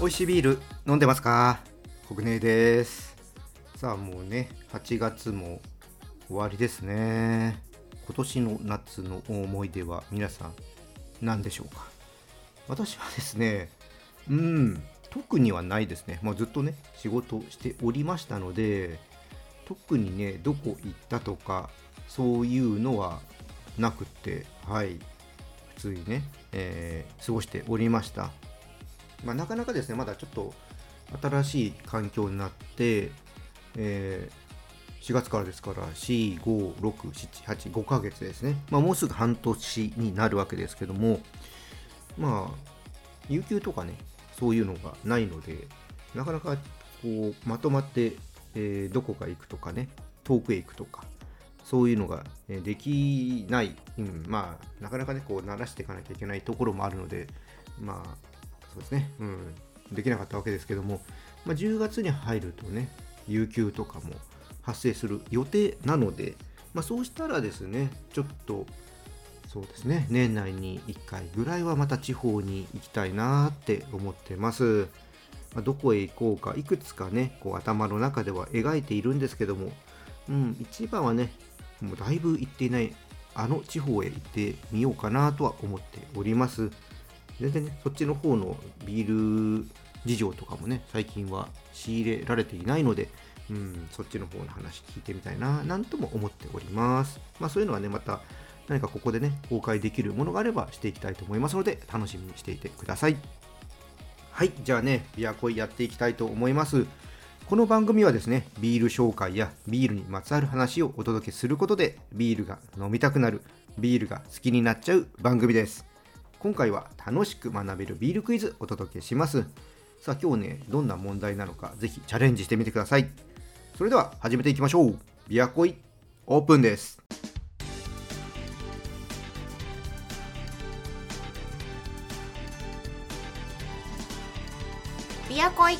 美味しいビール飲んでますか？国根です。さあもうね8月も終わりですね。今年の夏の思い出は皆さん何でしょうか？私はですねうん。特にはないですね、まあ、ずっとね仕事しておりましたので特にねどこ行ったとかそういうのはなくてはい。普通にね、えー、過ごしておりました。まあ、なかなかですね、まだちょっと新しい環境になって、えー、4月からですから、4、5、6、7、8、5ヶ月ですね。まあ、もうすぐ半年になるわけですけども、まあ、有給とかね、そういうのがないので、なかなかこうまとまって、えー、どこか行くとかね、遠くへ行くとか、そういうのができない、うん、まあ、なかなかね、こう、慣らしていかなきゃいけないところもあるので、まあ、そうですね、うん、できなかったわけですけども、まあ、10月に入るとね、有給とかも発生する予定なので、まあ、そうしたらですね、ちょっと、そうですね、年内に1回ぐらいはまた地方に行きたいなって思ってます。まあ、どこへ行こうか、いくつかね、こう頭の中では描いているんですけども、うん、一番はね、もうだいぶ行っていないあの地方へ行ってみようかなとは思っております。全然ね、そっちの方のビール事情とかもね、最近は仕入れられていないので、うん、そっちの方の話聞いてみたいな、なんとも思っております。まあそういうのはね、また何かここでね、公開できるものがあればしていきたいと思いますので、楽しみにしていてください。はい、じゃあね、ビアコイやっていきたいと思います。この番組はですね、ビール紹介やビールにまつわる話をお届けすることで、ビールが飲みたくなる、ビールが好きになっちゃう番組です。今回は楽しく学べるビールクイズお届けします。さあ今日ね、どんな問題なのかぜひチャレンジしてみてください。それでは始めていきましょう。ビアコイオープンです。ビアコイ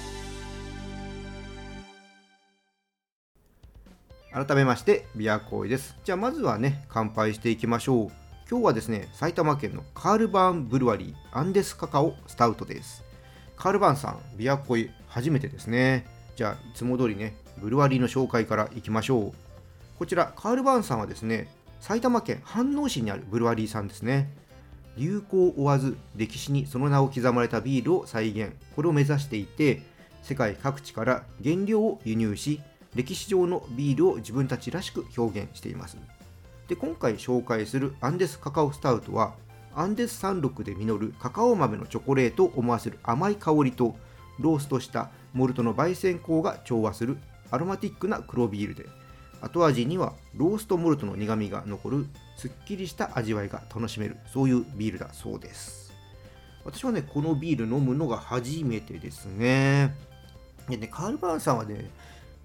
改めましてビアコイですじゃあまずはね乾杯していきましょう今日はですね、埼玉県のカールバーンブルワリーアンデスカカオスタウトです。カールバーンさん、ビアコイ初めてですね。じゃあ、いつも通りね、ブルワリーの紹介からいきましょう。こちら、カールバーンさんはですね、埼玉県飯能市にあるブルワリーさんですね。流行を追わず、歴史にその名を刻まれたビールを再現、これを目指していて、世界各地から原料を輸入し、歴史上のビールを自分たちらしく表現しています。で今回紹介するアンデスカカオスタウトはアンデス山麓で実るカカオ豆のチョコレートを思わせる甘い香りとローストしたモルトの焙煎香が調和するアロマティックな黒ビールで後味にはローストモルトの苦みが残るすっきりした味わいが楽しめるそういうビールだそうです。私はねこのビール飲むのが初めてですね。でねカールバーンさんはね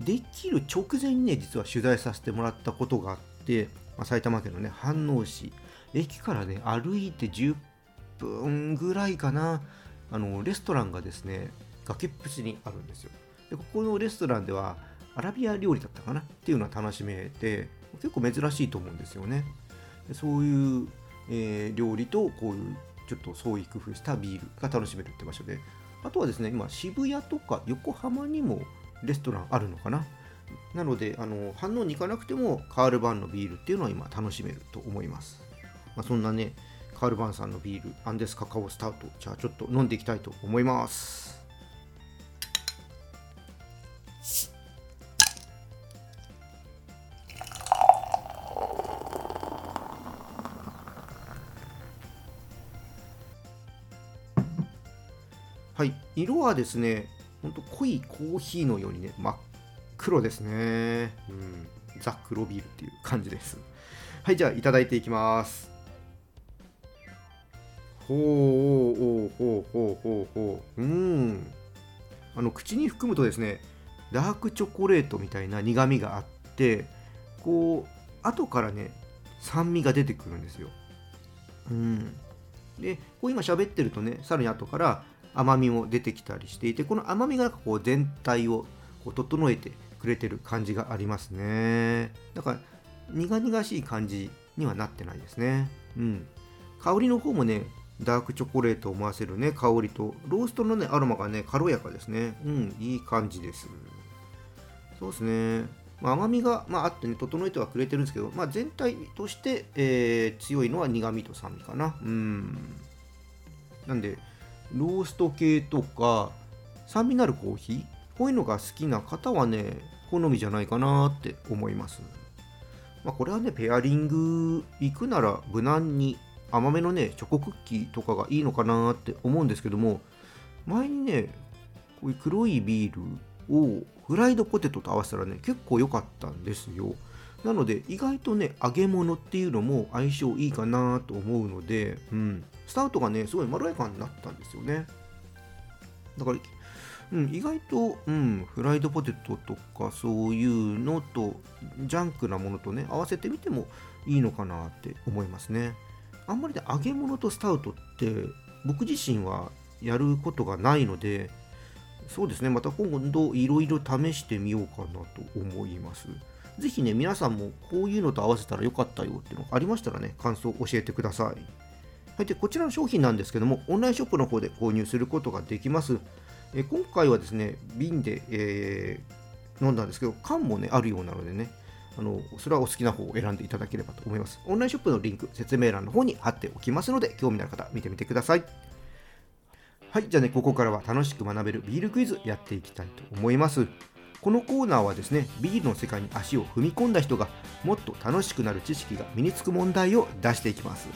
できる直前にね実は取材させてもらったことがあってまあ、埼玉県のね飯能市駅からね歩いて10分ぐらいかなあのレストランがですね崖っぷちにあるんですよ。でここのレストランではアラビア料理だったかなっていうのは楽しめて結構珍しいと思うんですよね。そういう、えー、料理とこういうちょっと創意工夫したビールが楽しめるって場所で。あとはですね今渋谷とか横浜にもレストランあるのかな。なのであの反応に行かなくてもカールバンのビールっていうのは今楽しめると思います、まあ、そんなねカールバーンさんのビールアンデスカカオスタートじゃあちょっと飲んでいきたいと思います。色はですねほんと濃いコーヒーのようにね真っ黒ですね。うん。ザ・黒ビールっていう感じです。はい、じゃあいただいていきます。ほうほうほうほうほうほう。うん。あの口に含むとですね、ダークチョコレートみたいな苦みがあって、こう、後からね、酸味が出てくるんですよ。うん。で、こう今喋ってるとね、さらに後から甘みも出てきたりしていて、この甘みがこう全体をこう整えてくれてる感じがありますね。だから苦々しい感じにはなってないですね。うん。香りの方もねダークチョコレートを思わせるね香りとローストのねアロマがね軽やかですね。うんいい感じです。そうですね。まあ、甘みが、まあ、あってね整えてはくれてるんですけど、まあ、全体として、えー、強いのは苦味と酸味かな。うん。なんでロースト系とか酸味のあるコーヒー？こういうのが好きな方はね好みじゃないかなって思います。まあ、これはねペアリング行くなら無難に甘めのねチョコクッキーとかがいいのかなって思うんですけども前にねこういう黒いビールをフライドポテトと合わせたらね結構良かったんですよ。なので意外とね揚げ物っていうのも相性いいかなと思うので、うん、スタートがねすごいまろやかになったんですよね。だから、うん、意外と、うん、フライドポテトとかそういうのとジャンクなものとね合わせてみてもいいのかなって思いますね。あんまりね揚げ物とスタウトって僕自身はやることがないのでそうですねまた今度いろいろ試してみようかなと思います。是非ね皆さんもこういうのと合わせたらよかったよっていうのがありましたらね感想を教えてくださいはい、でこちらの商品なんですけどもオンラインショップの方で購入することができますえ今回はですね瓶で、えー、飲んだんですけど缶もねあるようなのでねあのそれはお好きな方を選んでいただければと思います。オンラインショップのリンク、説明欄の方に貼っておきますので、興味のある方、見てみてください。はい、じゃあね、ここからは楽しく学べるビールクイズやっていきたいと思います。このコーナーはですね、ビールの世界に足を踏み込んだ人がもっと楽しくなる知識が身につく問題を出していきます。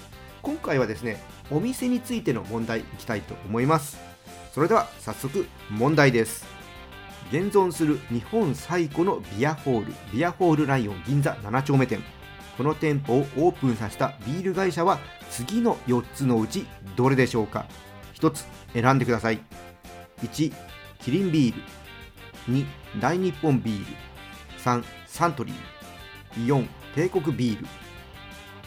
今回はですね、お店についての問題いきたいと思います。それでは早速問題です。現存する日本最古のビアホールビアホールライオン銀座7丁目店この店舗をオープンさせたビール会社は次の4つのうちどれでしょうか？1つ選んでください1キリンビール2大日本ビール3サントリー4帝国ビール。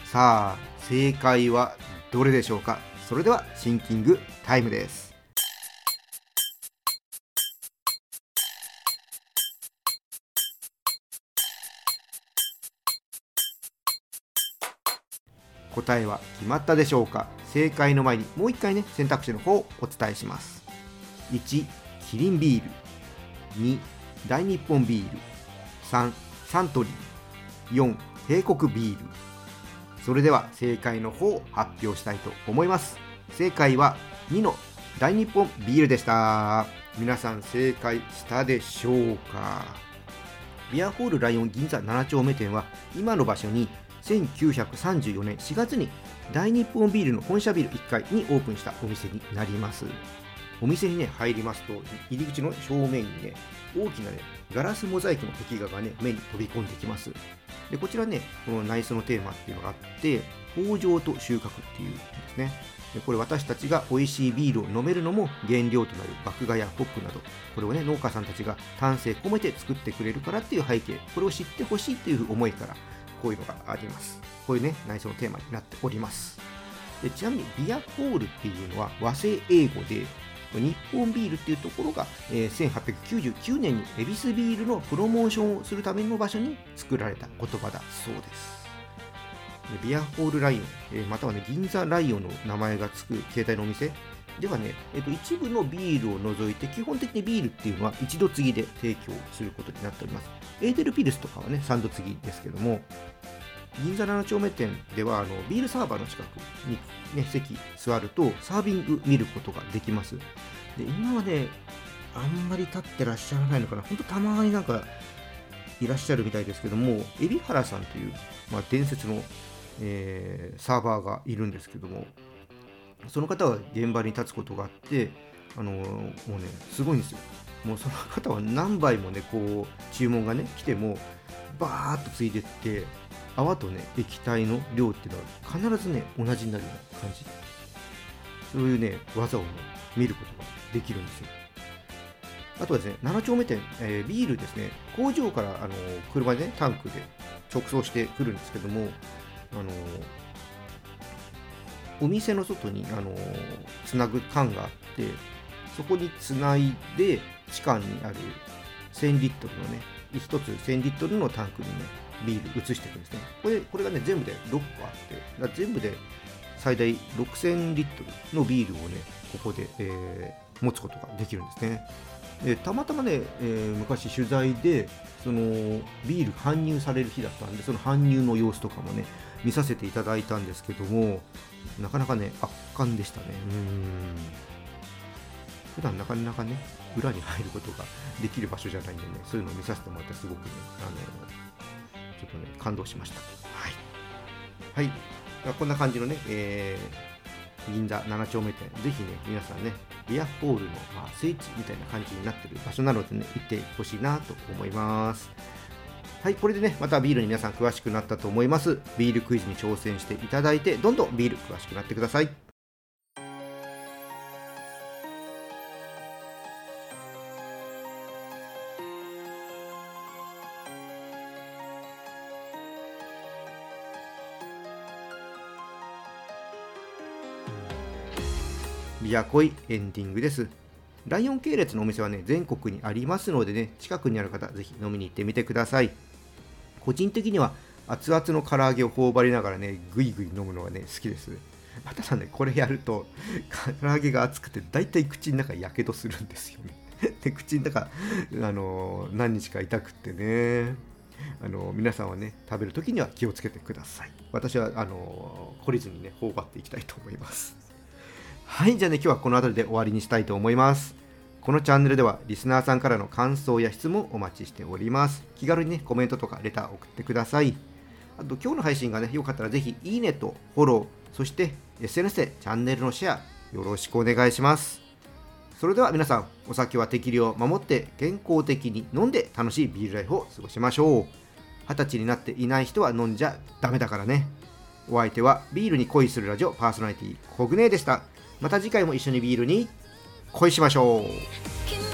さあ正解はどれでしょうか？それではシンキングタイムです。答えは決まったでしょうか？正解の前にもう一回ね選択肢の方をお伝えします。1キリンビール。2大日本ビール。3サントリー。4帝国ビール。それでは正解の方を発表したいと思います。正解は2の大日本ビールでした。皆さん正解したでしょうか？ビアホールライオン銀座7丁目店は今の場所に1934年4月に大日本ビールの本社ビル1階にオープンしたお店になります。お店にね入りますと入り口の正面にね大きなねガラスモザイクの壁画がね目に飛び込んできますでこちらねこの内装のテーマっていうのがあって豊穣と収穫っていうんですねこれ私たちが美味しいビールを飲めるのも原料となる麦芽やホップなどこれをね農家さんたちが丹精込めて作ってくれるからっていう背景これを知ってほしいっていう思いからこういうのがあります。こういうね、内装のテーマになっております。でちなみに、ビアホールっていうのは和製英語で、日本ビールっていうところが、えー、1899年にエビスビールのプロモーションをするための場所に作られた言葉だそうです。ビアホールライオン、え、またはね、銀座ライオンの名前がつく形態のお店ではね、えー、と一部のビールを除いて、基本的にビールっていうのは一度注ぎで提供することになっております。エーデルピルスとかはね、3度注ぎですけども、銀座7丁目店ではあのビールサーバーの近くに、ね、席座るとサービング見ることができます。で今はね、あんまり立ってらっしゃらないのかな、本当たまになんかいらっしゃるみたいですけども、海老原さんという、まあ、伝説の、えー、サーバーがいるんですけども、その方は現場に立つことがあって、あのー、もうね、すごいんですよ。もうその方は何杯もね、こう、注文がね、来ても、バーッとついてって、泡とね液体の量っていうのは必ずね同じになるような感じ。そういうね技を見ることができるんですよ。あとはですね7丁目店、えー、ビールですね。工場からあの車でねタンクで直送してくるんですけどもあのお店の外にあのつなぐ缶があってそこにつないで地下にある1000リットルのね1つ1000リットルのタンクにねビール移していくんですね。これこれがね全部で6個あって全部で最大6000リットルのビールをねここで、えー、持つことができるんですね。でたまたまね、えー、昔取材でそのビール搬入される日だったんでその搬入の様子とかもね見させていただいたんですけどもなかなかね圧巻でしたね。うん。普段なかなかね裏に入ることができる場所じゃないんでねそういうのを見させてもらってすごくねあのょっとね感動しました。はい、はい、こんな感じのね、えー、銀座7丁目店。ぜひね皆さんねビアホールの、まあ、聖地みたいな感じになってる場所なのでね行ってほしいなと思います。はい、これでね、またビールに皆さん詳しくなったと思います。ビールクイズに挑戦していただいて、どんどんビール詳しくなってください。ビアコイエンディングです。ライオン系列のお店はね、全国にありますのでね、近くにある方、ぜひ飲みに行ってみてください。個人的には熱々の唐揚げを頬張りながらね、ぐいぐい飲むのがね、好きです。またさね、これやると、唐揚げが熱くて、大体口の中やけどするんですよね。で、口の中、あの何日か痛くってね。あの皆さんはね、食べるときには気をつけてください。私は、あの懲りずにね、頬張っていきたいと思います。はい、じゃあね、今日はこの辺りで終わりにしたいと思います。このチャンネルではリスナーさんからの感想や質問お待ちしております。気軽にね、コメントとかレター送ってください。あと、今日の配信がね、よかったらぜひ、いいねとフォロー、そして SNS でチャンネルのシェア、よろしくお願いします。それでは皆さん、お酒は適量を守って健康的に飲んで楽しいビールライフを過ごしましょう。二十歳になっていない人は飲んじゃダメだからね。お相手はビールに恋するラジオパーソナリティコグネでした。また次回も一緒にビールに恋しましょう。